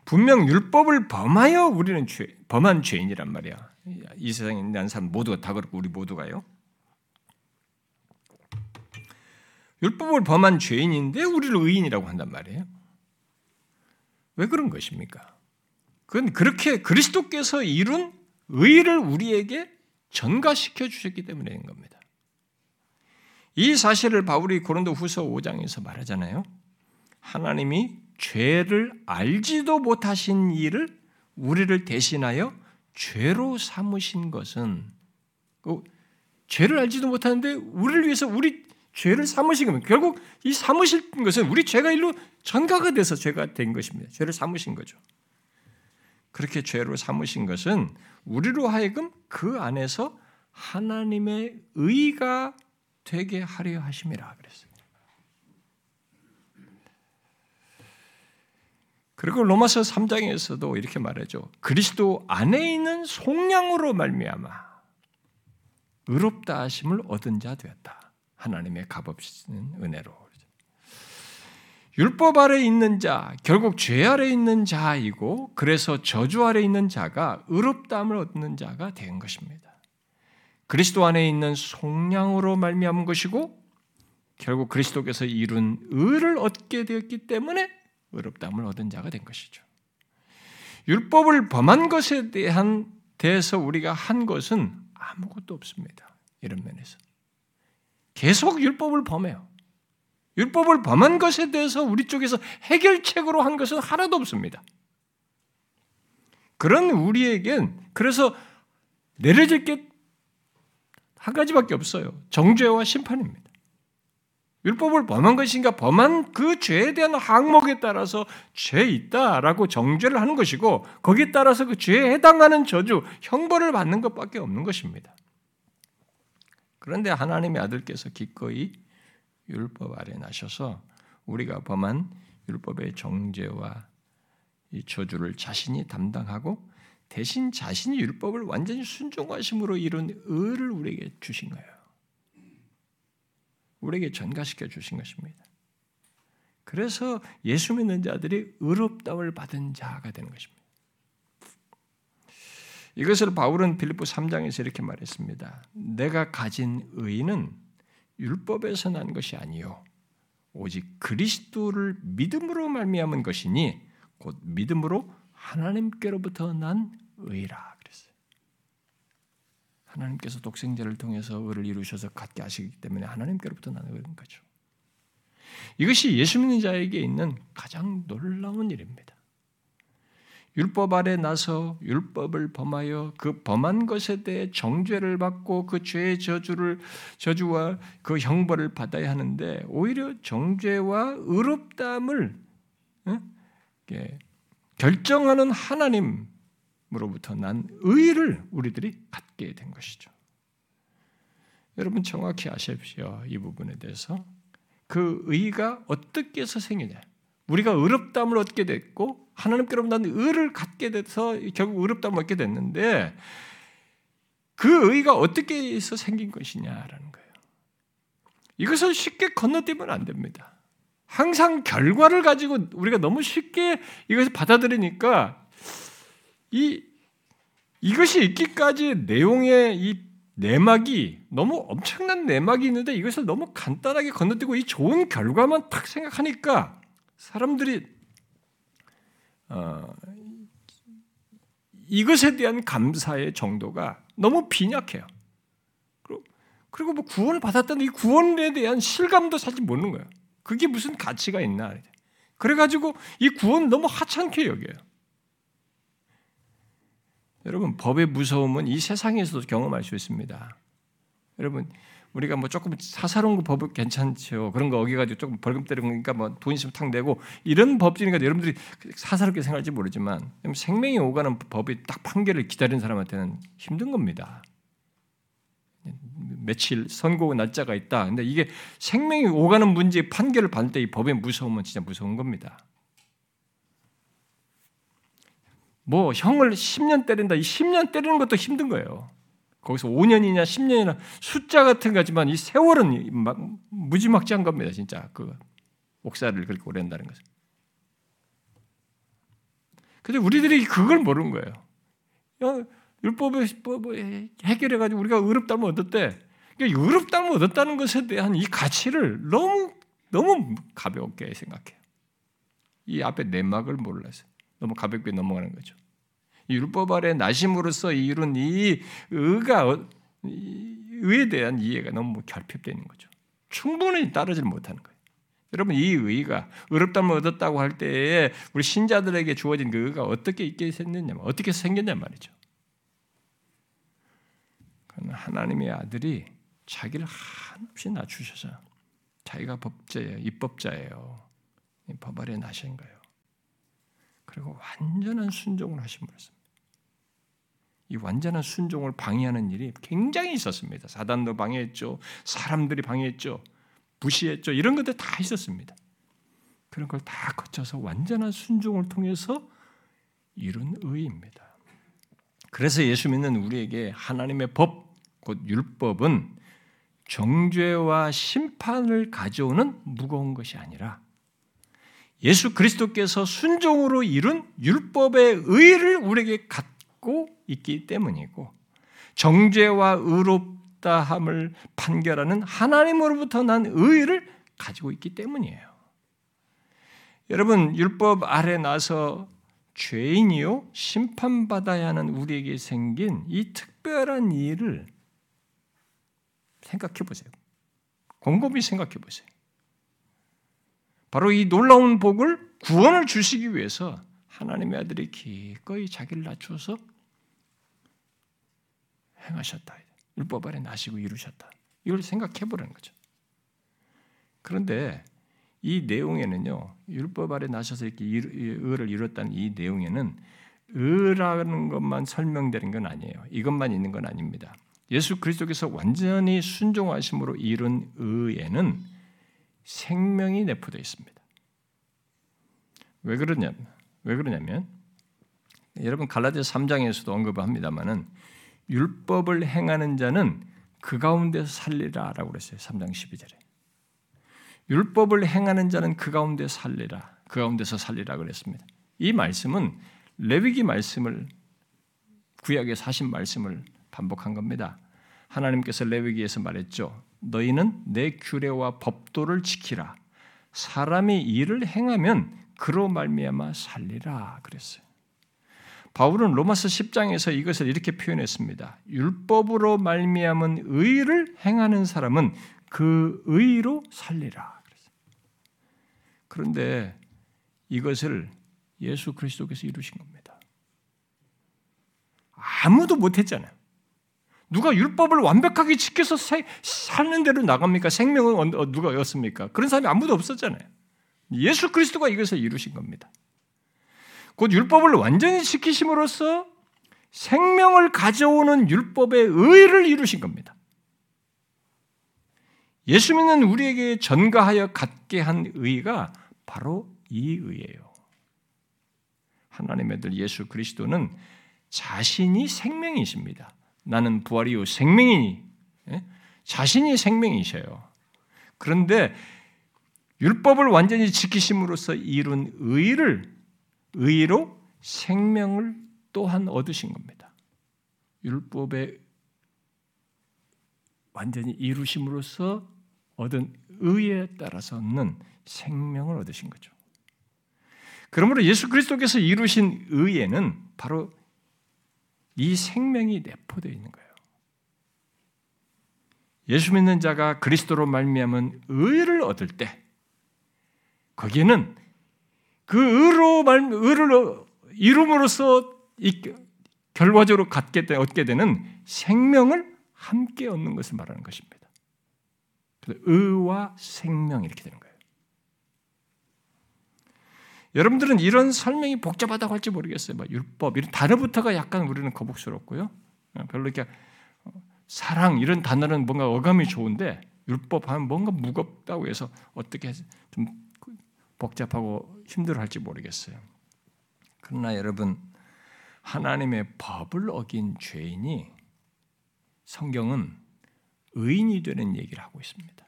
분명 율법을 범하여 우리는 죄, 범한 죄인이란 말이야. 이 세상에 있는 사람 모두가 다 그렇고 우리 모두가요. 율법을 범한 죄인인데 우리를 의인이라고 한단 말이에요. 왜 그런 것입니까? 그건 그렇게 그리스도께서 이룬 의를 우리에게 전가시켜 주셨기 때문인 겁니다. 이 사실을 바울이 고린도 후서 5장에서 말하잖아요. 하나님이 죄를 알지도 못하신 일을 우리를 대신하여 죄로 삼으신 것은 그 죄를 알지도 못하는데 우리를 위해서 우리 죄를 삼으신 겁니다. 결국 이 삼으신 것은 우리 죄가 일로 전가가 돼서 죄가 된 것입니다. 죄를 삼으신 거죠. 그렇게 죄로 삼으신 것은 우리로 하여금 그 안에서 하나님의 의가 되게 하려 하심이라 그리고 로마서 3장에서도 이렇게 말하죠. 그리스도 안에 있는 속량으로 말미암아 의롭다 하심을 얻은 자 되었다. 하나님의 값없는 은혜로. 율법 아래 있는 자, 결국 죄 아래 있는 자이고 그래서 저주 아래 있는 자가 의롭다함을 얻는 자가 된 것입니다. 그리스도 안에 있는 속량으로 말미암은 것이고 결국 그리스도께서 이룬 의를 얻게 되었기 때문에 의롭다함을 얻은 자가 된 것이죠. 율법을 범한 것에 대한 대해서 우리가 한 것은 아무것도 없습니다. 이런 면에서 계속 율법을 범해요. 율법을 범한 것에 대해서 우리 쪽에서 해결책으로 한 것은 하나도 없습니다. 그런 우리에겐 그래서 내려질 게 한 가지밖에 없어요. 정죄와 심판입니다. 율법을 범한 것인가 범한 그 죄에 대한 항목에 따라서 죄 있다라고 정죄를 하는 것이고 거기에 따라서 그 죄에 해당하는 저주, 형벌을 받는 것밖에 없는 것입니다. 그런데 하나님의 아들께서 기꺼이 율법 아래 나셔서 우리가 범한 율법의 정죄와 이 저주를 자신이 담당하고 대신 자신이 율법을 완전히 순종하심으로 이룬 의를 우리에게 주신 거예요. 우리에게 전가시켜 주신 것입니다. 그래서 예수 믿는 자들이 의롭다을 받은 자가 되는 것입니다. 이것을 바울은 빌립보 3장에서 이렇게 말했습니다. 내가 가진 의는 율법에서 난 것이 아니요 오직 그리스도를 믿음으로 말미암은 것이니 곧 믿음으로 하나님께로부터 난 의라. 하나님께서 독생자를 통해서 의를 이루셔서 갖게 하시기 때문에 하나님께로부터 난 의인 거죠. 이것이 예수 믿는 자에게 있는 가장 놀라운 일입니다. 율법 아래 나서 율법을 범하여 그 범한 것에 대해 정죄를 받고 그 죄의 저주를 저주와 그 형벌을 받아야 하는데 오히려 정죄와 의롭다함을 결정하는 하나님으 로부터 난 의를 우리들이 갖게 된 것이죠. 여러분 정확히 아십시오 이 부분에 대해서 그 의가 어떻게 해서 생기냐? 우리가 의롭다함을 얻게 됐고 하나님께로부터 의를 갖게 돼서 결국 의롭다함을 얻게 됐는데 그 의가 어떻게 해서 생긴 것이냐라는 거예요. 이것을 쉽게 건너뛰면 안 됩니다. 항상 결과를 가지고 우리가 너무 쉽게 이것을 받아들이니까 이 이것이 있기까지 내용의 이 내막이 너무 엄청난 내막이 있는데 이것을 너무 간단하게 건너뛰고 이 좋은 결과만 탁 생각하니까 사람들이 어, 이것에 대한 감사의 정도가 너무 빈약해요. 그리고 뭐 구원을 받았다는 이 구원에 대한 실감도 사실 모르는 거예요. 그게 무슨 가치가 있나? 그래가지고 이 구원 너무 하찮게 여겨요. 여러분 법의 무서움은 이 세상에서도 경험할 수 있습니다. 여러분 우리가 뭐 조금 사사로운 거 법은 괜찮죠. 그런 거 어겨가지고 조금 벌금 때리고 그러니까 뭐 돈 있으면 탁 내고 이런 법이니까 여러분들이 사사롭게 생각할지 모르지만 생명이 오가는 법이 딱 판결을 기다리는 사람한테는 힘든 겁니다. 며칠 선고 날짜가 있다. 근데 이게 생명이 오가는 문제 판결을 받을 때 이 법의 무서움은 진짜 무서운 겁니다. 뭐 형을 10년 때린다. 이 10년 때리는 것도 힘든 거예요. 거기서 5년이냐 10년이나 숫자 같은 거지만 이 세월은 막 무지막지한 겁니다. 진짜 그 옥사를 그렇게 오래 한다는 것은. 근데 우리들이 그걸 모르는 거예요. 율법을 해결해 가지고 우리가 의롭다면 얻었대. 그러니까 의롭다면 얻었다는 것에 대한 이 가치를 너무 너무 가볍게 생각해요. 이 앞에 내막을 몰라서 너무 가볍게 넘어가는 거죠. 율법 아래 나심으로써 이룬 이 의가 의에 대한 이해가 너무 결핍되어 있는 거죠. 충분히 따르지 못하는 거예요. 여러분 이 의가 의롭다면 얻었다고 할 때에 우리 신자들에게 주어진 그 의가 어떻게 있게 생겼냐, 어떻게 생겼냐 말이죠. 하나님의 아들이 자기를 한없이 낮추셔서 자기가 법자예요, 입법자예요. 법 아래 나신 거예요. 그리고 완전한 순종을 분이었습니다. 이 완전한 순종을 방해하는 일이 굉장히 있었습니다. 사단도 방해했죠. 사람들이 방해했죠. 무시했죠. 이런 것들 다 있었습니다. 그런 걸 다 거쳐서 완전한 순종을 통해서 이룬 의입니다. 그래서 예수 믿는 우리에게 하나님의 법, 곧 율법은 정죄와 심판을 가져오는 무거운 것이 아니라 예수 그리스도께서 순종으로 이룬 율법의 의를 우리에게 갖 고 있기 때문이고 정죄와 의롭다함을 판결하는 하나님으로부터 난 의를 가지고 있기 때문이에요. 여러분 율법 아래 나서 죄인이요 심판받아야 하는 우리에게 생긴 이 특별한 일을 생각해 보세요. 곰곰이 생각해 보세요. 바로 이 놀라운 복을 구원을 주시기 위해서 하나님의 아들이 기꺼이 자기를 낮춰서 행하셨다. 율법 아래 나시고 이루셨다. 이걸 생각해 보라는 거죠. 그런데 이 내용에는요, 율법 아래 나셔서 이렇게 의를 이뤘다는 이 내용에는 의라는 것만 설명되는 건 아니에요. 이것만 있는 건 아닙니다. 예수 그리스도께서 완전히 순종하심으로 이룬 의에는 생명이 내포되어 있습니다. 왜 그러냐면, 왜 그러냐면, 여러분 갈라디아 3장에서도 언급을 합니다만은 율법을 행하는 자는 그 가운데서 살리라라고 그랬어요. 3장 12절에. 율법을 행하는 자는 그 가운데 살리라. 그 가운데서 살리라 그랬습니다. 이 말씀은 레위기 말씀을 구약의 사신 말씀을 반복한 겁니다. 하나님께서 레위기에서 말했죠. 너희는 내 규례와 법도를 지키라. 사람이 일을 행하면 그로 말미암아 살리라 그랬어요. 바울은 로마서 10장에서 이것을 이렇게 표현했습니다. 율법으로 말미암은 의를 행하는 사람은 그 의로 살리라. 그런데 이것을 예수 그리스도께서 이루신 겁니다. 아무도 못했잖아요. 누가 율법을 완벽하게 지켜서 사는 대로 나갑니까? 생명은 어, 누가 였습니까? 그런 사람이 아무도 없었잖아요. 예수 그리스도가 이것을 이루신 겁니다. 곧 율법을 완전히 지키심으로써 생명을 가져오는 율법의 의를 이루신 겁니다. 예수 믿는 우리에게 전가하여 갖게 한 의가 바로 이 의예요. 하나님의 들 예수 그리스도는 자신이 생명이십니다. 나는 부활이요 생명이니 예? 자신이 생명이셔요. 그런데 율법을 완전히 지키심으로써 이룬 의를 의로 생명을 또한 얻으신 겁니다. 율법의 완전히 이루심으로써 얻은 의에 따라서는 생명을 얻으신 거죠. 그러므로 예수 그리스도께서 이루신 의에는 바로 이 생명이 내포되어 있는 거예요. 예수 믿는 자가 그리스도로 말미암은 의를 얻을 때 거기에는 그 의로 말 의를 이름으로써 결과적으로 갖게 되, 얻게 되는 생명을 함께 얻는 것을 말하는 것입니다. 의와 생명 이렇게 되는 거예요. 여러분들은 이런 설명이 복잡하다고 할지 모르겠어요. 뭐 율법 이런 단어부터가 약간 우리는 거북스럽고요. 어, 별로 이렇게 어, 사랑 이런 단어는 뭔가 어감이 좋은데 율법 하면 뭔가 무겁다고 해서 어떻게 좀 복잡하고 힘들어할지 모르겠어요. 그러나 여러분 하나님의 법을 어긴 죄인이 성경은 의인이 되는 얘기를 하고 있습니다.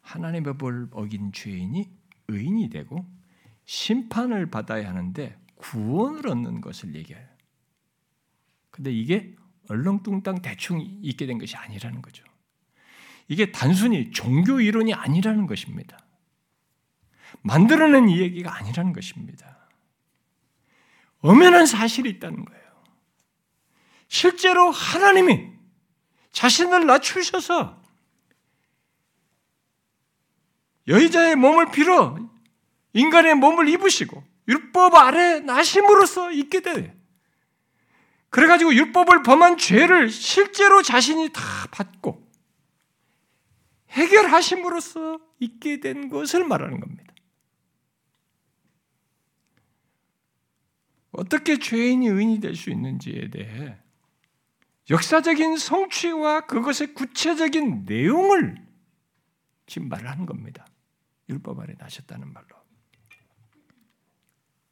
하나님의 법을 어긴 죄인이 의인이 되고 심판을 받아야 하는데 구원을 얻는 것을 얘기해요. 근데 이게 얼렁뚱땅 대충 있게 된 것이 아니라는 거죠. 이게 단순히 종교 이론이 아니라는 것입니다. 만들어낸 이 얘기가 아니라는 것입니다. 엄연한 사실이 있다는 거예요. 실제로 하나님이 자신을 낮추셔서 여자의 몸을 빌어 인간의 몸을 입으시고 율법 아래 나심으로써 있게 돼. 그래가지고 율법을 범한 죄를 실제로 자신이 다 받고 해결하심으로써 있게 된 것을 말하는 겁니다. 어떻게 죄인이 의인이 될 수 있는지에 대해 역사적인 성취와 그것의 구체적인 내용을 지금 말하는 겁니다. 율법 아래 나셨다는 말로.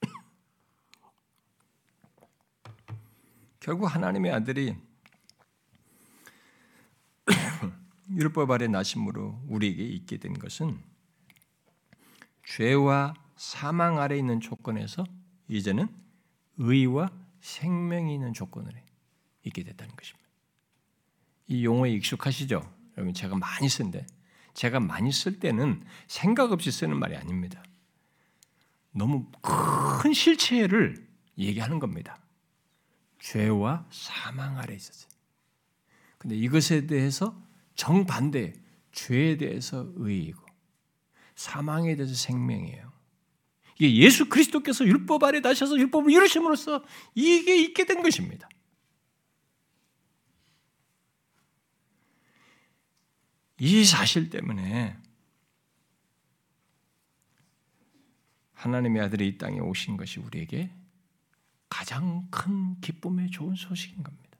결국 하나님의 아들이 율법 아래 나심으로 우리에게 있게 된 것은 죄와 사망 아래 있는 조건에서 이제는 의와 생명이 있는 조건을 있게 됐다는 것입니다. 이 용어에 익숙하시죠? 여러분 제가 많이 쓴데 제가 많이 쓸 때는 생각 없이 쓰는 말이 아닙니다. 너무 큰 실체를 얘기하는 겁니다. 죄와 사망 아래 있었어요. 근데 이것에 대해서 정반대 죄에 대해서 의이고 사망에 대해서 생명이에요. 이게 예수 그리스도께서 율법 아래 다셔서 율법을 이루심으로써 이게 있게 된 것입니다. 이 사실 때문에 하나님의 아들이 이 땅에 오신 것이 우리에게 가장 큰 기쁨의 좋은 소식인 겁니다.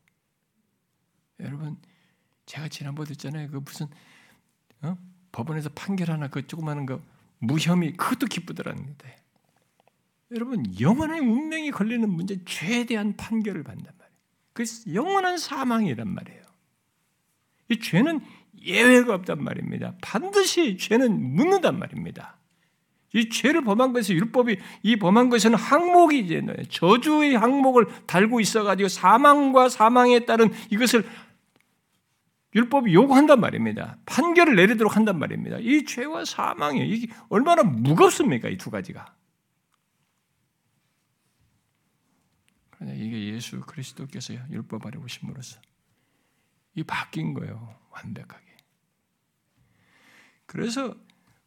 여러분, 제가 지난번에 했잖아요. 그 무슨 어? 법원에서 판결 하나 그 조그마한 거 무혐의 그것도 기쁘더랍니다. 여러분 영원한 운명이 걸리는 문제 죄에 대한 판결을 받는단 말이에요. 그 영원한 사망이란 말이에요. 이 죄는 예외가 없단 말입니다. 반드시 죄는 묻는단 말입니다. 이 죄를 범한 것에 율법이 이 범한 것에는 항목이 이제 저주의 항목을 달고 있어가지고 사망과 사망에 따른 이것을 율법이 요구한단 말입니다. 판결을 내리도록 한단 말입니다. 이 죄와 사망이 얼마나 무겁습니까? 이 두 가지가. 이게 예수 그리스도께서 율법 아래 오심으로써 이 바뀐 거예요. 완벽하게. 그래서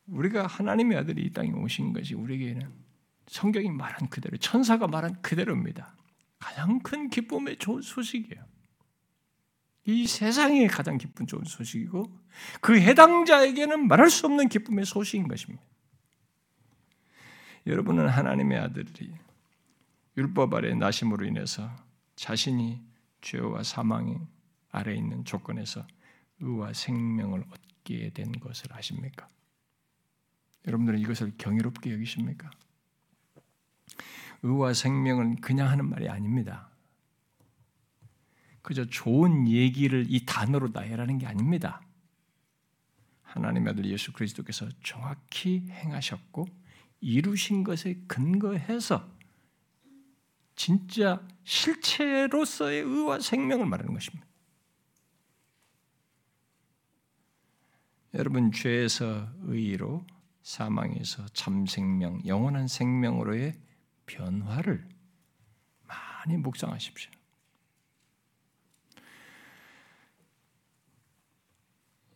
우리가 하나님의 아들이 이 땅에 오신 것이 우리에게는 성경이 말한 그대로 천사가 말한 그대로입니다. 가장 큰 기쁨의 좋은 소식이에요. 이 세상에 가장 기쁜 좋은 소식이고 그 해당자에게는 말할 수 없는 기쁨의 소식인 것입니다. 여러분은 하나님의 아들이 율법 아래 나심으로 인해서 자신이 죄와 사망 아래 있는 조건에서 의와 생명을 얻게 된 것을 아십니까? 여러분들은 이것을 경이롭게 여기십니까? 의와 생명은 그냥 하는 말이 아닙니다. 그저 좋은 얘기를 이 단어로 다 해라는 게 아닙니다. 하나님의 아들 예수 그리스도께서 정확히 행하셨고 이루신 것에 근거해서 진짜 실체로서의 의와 생명을 말하는 것입니다. 여러분 죄에서 의로 사망에서 참 생명, 영원한 생명으로의 변화를 많이 묵상하십시오.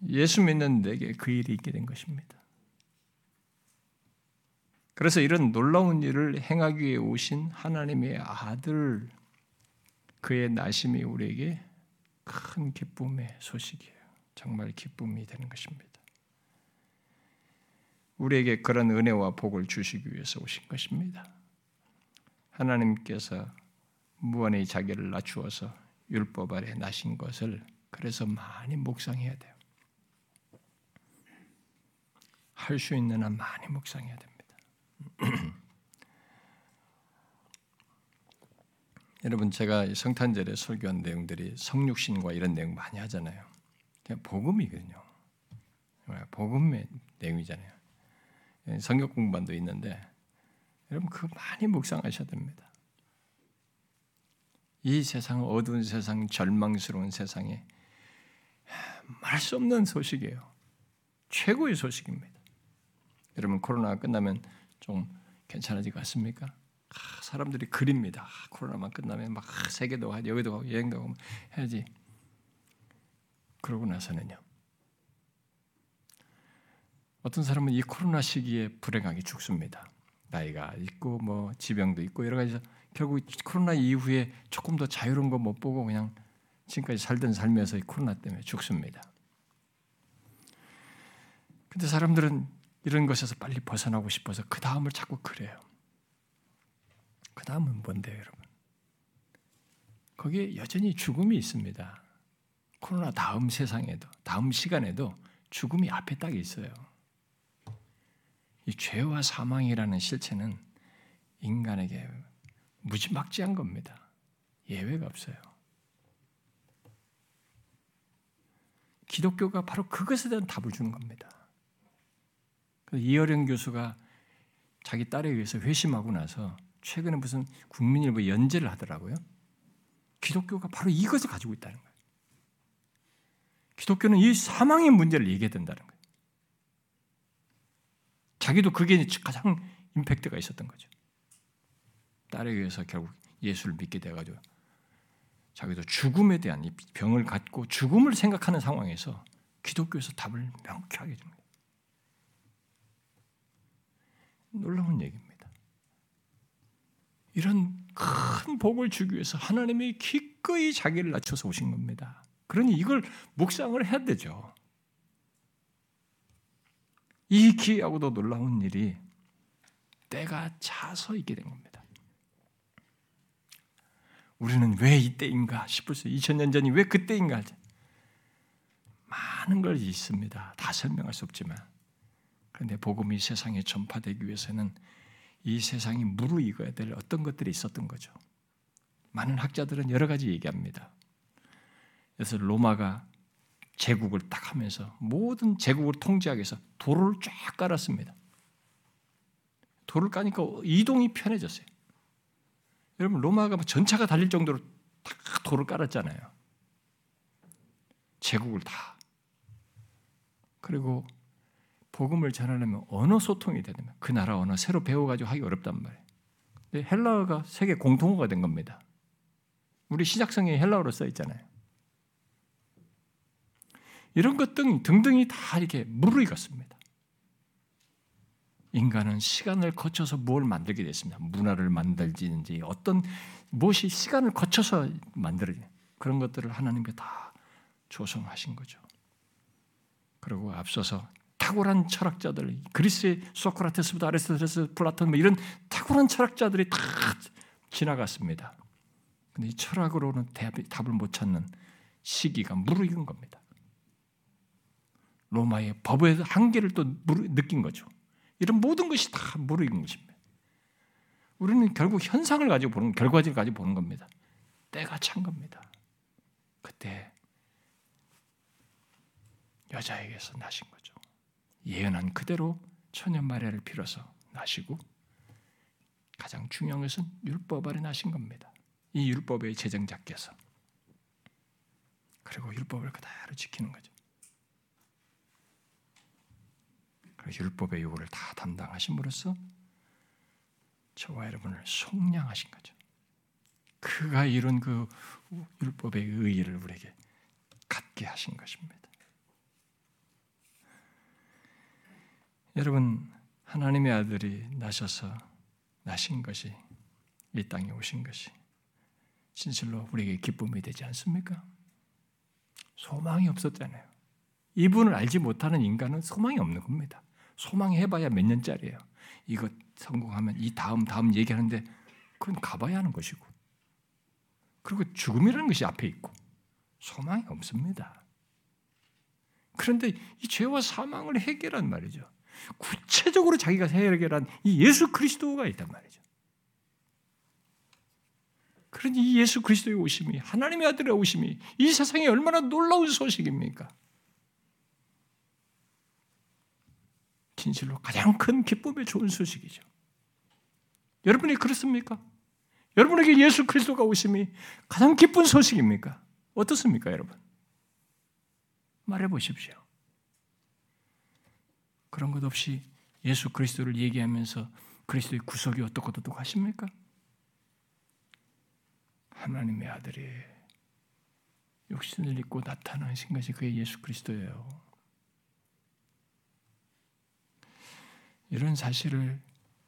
예수 믿는 내게 그 일이 있게 된 것입니다. 그래서 이런 놀라운 일을 행하기 위해 오신 하나님의 아들 그의 나심이 우리에게 큰 기쁨의 소식이에요. 정말 기쁨이 되는 것입니다. 우리에게 그런 은혜와 복을 주시기 위해서 오신 것입니다. 하나님께서 무한의 자기를 낮추어서 율법 아래 나신 것을 그래서 많이 묵상해야 돼요. 할 수 있는 한 많이 묵상해야 됩니다. 여러분 제가 성탄절에 설교한 내용들이 성육신과 이런 내용 많이 하잖아요. 복음이거든요. 복음의 내용이잖아요. 성경 공부반도 있는데 여러분 그 많이 묵상하셔야 됩니다. 이 세상 어두운 세상 절망스러운 세상에 말할 수 없는 소식이에요. 최고의 소식입니다. 여러분 코로나가 끝나면 좀 괜찮아질 것 같습니까? 사람들이 그립니다. 코로나만 끝나면 막 세계도 가고 여기도 가고 여행도 가고 해야지. 그러고 나서는요. 어떤 사람은 이 코로나 시기에 불행하게 죽습니다. 나이가 있고 뭐 지병도 있고 여러 가지 결국 코로나 이후에 조금 더 자유로운 거 못 보고 그냥 지금까지 살던 삶에서 코로나 때문에 죽습니다. 근데 사람들은 이런 것에서 빨리 벗어나고 싶어서 그 다음을 자꾸 그래요. 그 다음은 뭔데요, 여러분? 거기에 여전히 죽음이 있습니다. 코로나 다음 세상에도, 다음 시간에도 죽음이 앞에 딱 있어요. 이 죄와 사망이라는 실체는 인간에게 무지막지한 겁니다. 예외가 없어요. 기독교가 바로 그것에 대한 답을 주는 겁니다. 이어령 교수가 자기 딸에 의해서 회심하고 나서 최근에 무슨 국민일보 연재를 하더라고요. 기독교가 바로 이것을 가지고 있다는 거예요. 기독교는 이 사망의 문제를 얘기해야 된다는 거예요. 자기도 그게 가장 임팩트가 있었던 거죠. 딸에 의해서 결국 예수를 믿게 돼가지고 자기도 죽음에 대한 병을 갖고 죽음을 생각하는 상황에서 기독교에서 답을 명쾌하게 줍니다. 놀라운 얘기입니다. 이런 큰 복을 주기 위해서 하나님이 기꺼이 자기를 낮춰서 오신 겁니다. 그러니 이걸 묵상을 해야 되죠. 이 기이하고도 놀라운 일이 때가 차서 있게 된 겁니다. 우리는 왜 이때인가 싶을 수 2000년 전이 왜 그때인가 많은 걸 있습니다. 다 설명할 수 없지만 그런데 복음이 세상에 전파되기 위해서는 이 세상이 무르익어야 될 어떤 것들이 있었던 거죠. 많은 학자들은 여러 가지 얘기합니다. 그래서 로마가 제국을 딱 하면서 모든 제국을 통제하기 위해서 도로를 쫙 깔았습니다. 도를 까니까 이동이 편해졌어요. 여러분 로마가 전차가 달릴 정도로 딱 도를 깔았잖아요. 제국을 다. 그리고 복음을 전하려면 언어 소통이 되면 그 나라 언어 새로 배워가지고 하기 어렵단 말이에요. 근데 헬라어가 세계 공통어가 된 겁니다. 우리 시작성에 헬라어로 써 있잖아요. 이런 것 등, 등등이 다 이렇게 무르익었습니다. 인간은 시간을 거쳐서 뭘 만들게 됐습니다. 문화를 만들지는지 어떤 무엇이 시간을 거쳐서 만들어지 그런 것들을 하나님께 다 조성하신 거죠. 그리고 앞서서 탁월한 철학자들, 그리스의 소크라테스부터 아리스토텔레스, 플라톤 뭐 이런 탁월한 철학자들이 다 지나갔습니다. 근데 이 철학으로는 답을 못 찾는 시기가 무르익은 겁니다. 로마의 법의 한계를 또 느낀 거죠. 이런 모든 것이 다 무르익은 것입니다. 우리는 결국 현상을 가지고 보는 결과지를 가지고 보는 겁니다. 때가 찬 겁니다. 그때 여자에게서 나신 거죠. 예언한 그대로 천연 마리아를 빌어서 나시고 가장 중요한 것은 율법 아래 나신 겁니다. 이 율법의 제정자께서 그리고 율법을 그대로 지키는 거죠. 율법의 요구를 다 담당하심으로써 저와 여러분을 속량하신 거죠. 그가 이룬 그 율법의 의의를 우리에게 갖게 하신 것입니다. 여러분 하나님의 아들이 나셔서 나신 것이 이 땅에 오신 것이 진실로 우리에게 기쁨이 되지 않습니까? 소망이 없었잖아요. 이분을 알지 못하는 인간은 소망이 없는 겁니다. 소망해봐야 몇 년짜리예요. 이거 성공하면 이 다음 다음 얘기하는데 그건 가봐야 하는 것이고 그리고 죽음이라는 것이 앞에 있고 소망이 없습니다. 그런데 이 죄와 사망을 해결한 말이죠. 구체적으로 자기가 해결한 이 예수 그리스도가 있단 말이죠. 그러니 이 예수 그리스도의 오심이 하나님의 아들의 오심이 이 세상에 얼마나 놀라운 소식입니까? 진실로 가장 큰 기쁨의 좋은 소식이죠. 여러분이 그렇습니까? 여러분에게 예수 그리스도가 오심이 가장 기쁜 소식입니까? 어떻습니까, 여러분? 말해 보십시오. 그런 것 없이 예수 그리스도를 얘기하면서 그리스도의 구속이 어떻고 어떻고 하십니까? 하나님의 아들이 육신을 입고 나타나신 것이 그의 예수 그리스도예요. 이런 사실을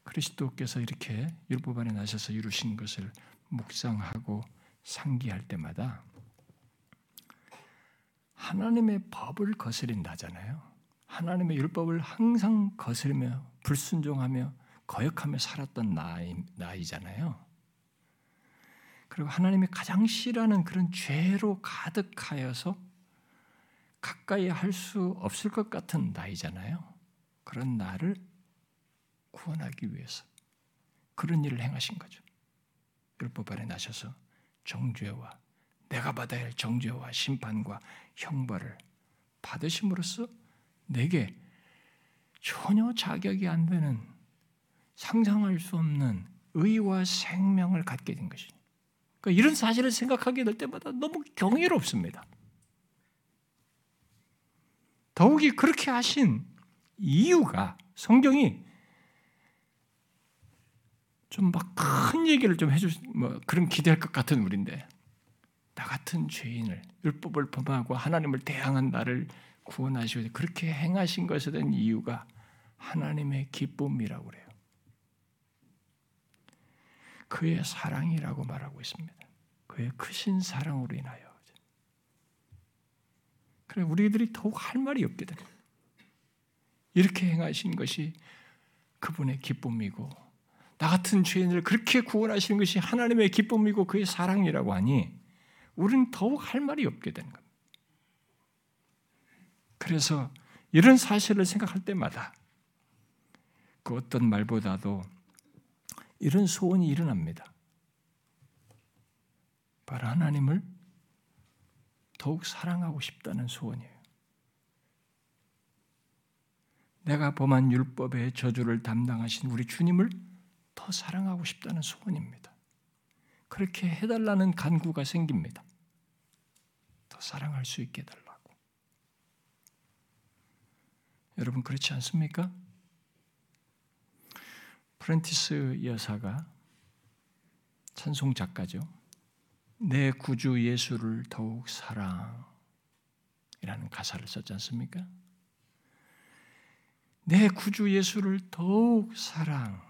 그리스도께서 이렇게 율법 안에 나셔서 이루신 것을 묵상하고 상기할 때마다 하나님의 법을 거스린다잖아요. 하나님의 율법을 항상 거스르며 불순종하며 거역하며 살았던 나이, 나이잖아요. 그리고 하나님이 가장 싫어하는 그런 죄로 가득하여서 가까이 할 수 없을 것 같은 나이잖아요. 그런 나를 구원하기 위해서 그런 일을 행하신 거죠. 율법 아래 나셔서 정죄와 내가 받아야 할 정죄와 심판과 형벌을 받으심으로써 내게 전혀 자격이 안 되는 상상할 수 없는 의와 생명을 갖게 된 것이. 그러니까 이런 사실을 생각하게 될 때마다 너무 경이롭습니다. 더욱이 그렇게 하신 이유가 성경이 좀 막 큰 얘기를 좀 해주 뭐 그런 기대할 것 같은 우리인데 나 같은 죄인을 율법을 범하고 하나님을 대항한 나를 구원하시고 그렇게 행하신 것에 대한 이유가 하나님의 기쁨이라고 그래요. 그의 사랑이라고 말하고 있습니다. 그의 크신 사랑으로 인하여. 그래 우리들이 더욱 할 말이 됩니다. 이렇게 행하신 것이 그분의 기쁨이고 나 같은 죄인을 그렇게 구원하시는 것이 하나님의 기쁨이고 그의 사랑이라고 하니 우리는 더욱 할 말이 없게 되는 겁니다. 그래서 이런 사실을 생각할 때마다 그 어떤 말보다도 이런 소원이 일어납니다. 바로 하나님을 더욱 사랑하고 싶다는 소원이에요. 내가 범한 율법의 저주를 담당하신 우리 주님을 더 사랑하고 싶다는 소원입니다. 그렇게 해달라는 간구가 생깁니다. 더 사랑할 수 있게 해달라고. 여러분 그렇지 않습니까? 프렌티스 여사가 찬송 작가죠. 내 구주 예수를 더욱 사랑이라는 가사를 썼지 않습니까? 내 구주 예수를 더욱 사랑하는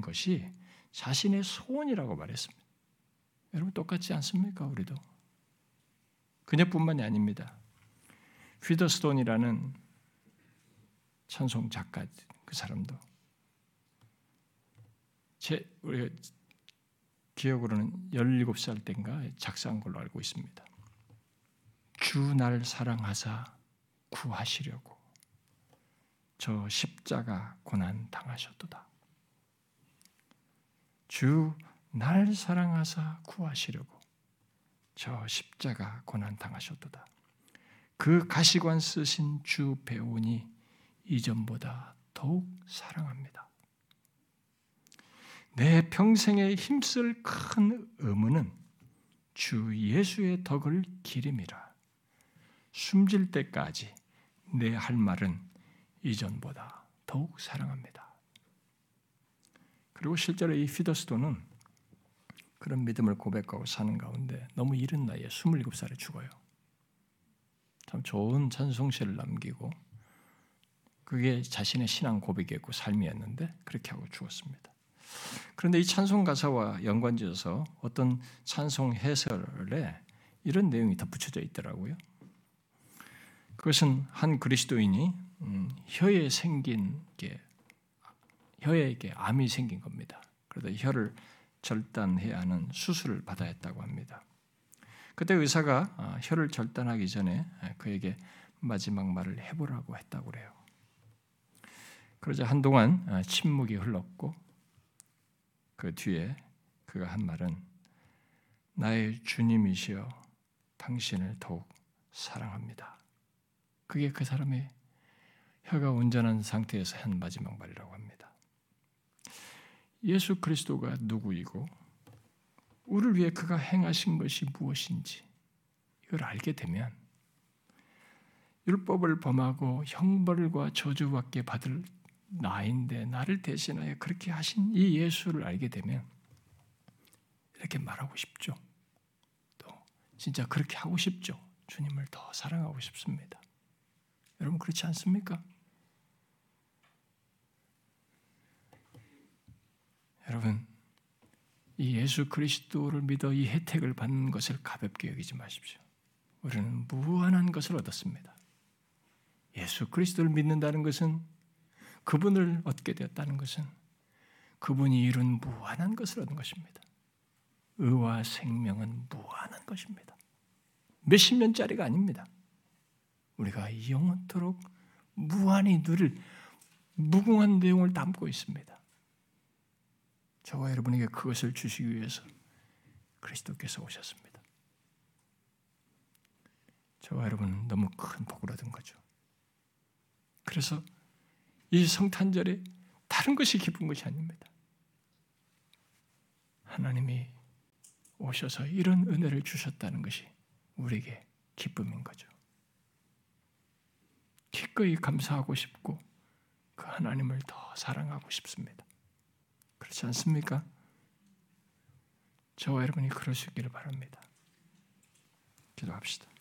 것이 자신의 소원이라고 말했습니다. 여러분 똑같지 않습니까? 우리도 그녀뿐만이 아닙니다. 휘더스톤이라는 찬송 작가 그 사람도 제 우리가 기억으로는 17살 때인가 작사한 걸로 알고 있습니다. 주 날 사랑하사 구하시려고 저 십자가 고난 당하셨도다. 주 날 사랑하사 구하시려고 저 십자가 고난 당하셨도다. 그 가시관 쓰신 주 배우니 이전보다 더욱 사랑합니다. 내 평생에 힘쓸 큰 의무는 주 예수의 덕을 기림이라. 숨질 때까지 내 할 말은 이전보다 더욱 사랑합니다. 그리고 실제로 이 피더스도는 그런 믿음을 고백하고 사는 가운데 너무 이른 나이에 27살에 죽어요. 참 좋은 찬송시를 남기고 그게 자신의 신앙 고백이었고 삶이었는데 그렇게 하고 죽었습니다. 그런데 이 찬송 가사와 연관지어서 어떤 찬송 해설에 이런 내용이 덧붙여져 있더라고요. 그것은 한 그리스도인이 음, 혀에 생긴 게 혀에 암이 생긴 겁니다. 그러다 혀를 절단해야 하는 수술을 받아야 했다고 합니다. 그때 의사가 아, 혀를 절단하기 전에 그에게 마지막 말을 해보라고 했다고 그래요. 그러자 한동안 아, 침묵이 흘렀고 그 뒤에 그가 한 말은 나의 주님이시여 당신을 더욱 사랑합니다. 그게 그 사람의 혀가 온전한 상태에서 한 마지막 말이라고 합니다. 예수 그리스도가 누구이고 우리를 위해 그가 행하신 것이 무엇인지 이걸 알게 되면 율법을 범하고 형벌과 저주밖에 받을 나인데 나를 대신하여 그렇게 하신 이 예수를 알게 되면 이렇게 말하고 싶죠. 또 진짜 그렇게 하고 싶죠. 주님을 더 사랑하고 싶습니다. 여러분 그렇지 않습니까? 여러분 이 예수 그리스도를 믿어 이 혜택을 받는 것을 가볍게 여기지 마십시오. 우리는 무한한 것을 얻었습니다. 예수 그리스도를 믿는다는 것은 그분을 얻게 되었다는 것은 그분이 이룬 무한한 것을 얻은 것입니다. 의와 생명은 무한한 것입니다. 몇십 년짜리가 아닙니다. 우리가 영원토록 무한히 누릴 무궁한 내용을 담고 있습니다. 저와 여러분에게 그것을 주시기 위해서 그리스도께서 오셨습니다. 저와 여러분은 너무 큰 복을 얻은 거죠. 그래서 이 성탄절에 다른 것이 기쁜 것이 아닙니다. 하나님이 오셔서 이런 은혜를 주셨다는 것이 우리에게 기쁨인 거죠. 기꺼이 감사하고 싶고 그 하나님을 더 사랑하고 싶습니다. 그렇지 않습니까? 저와 여러분이 그러시기를 바랍니다. 기도합시다.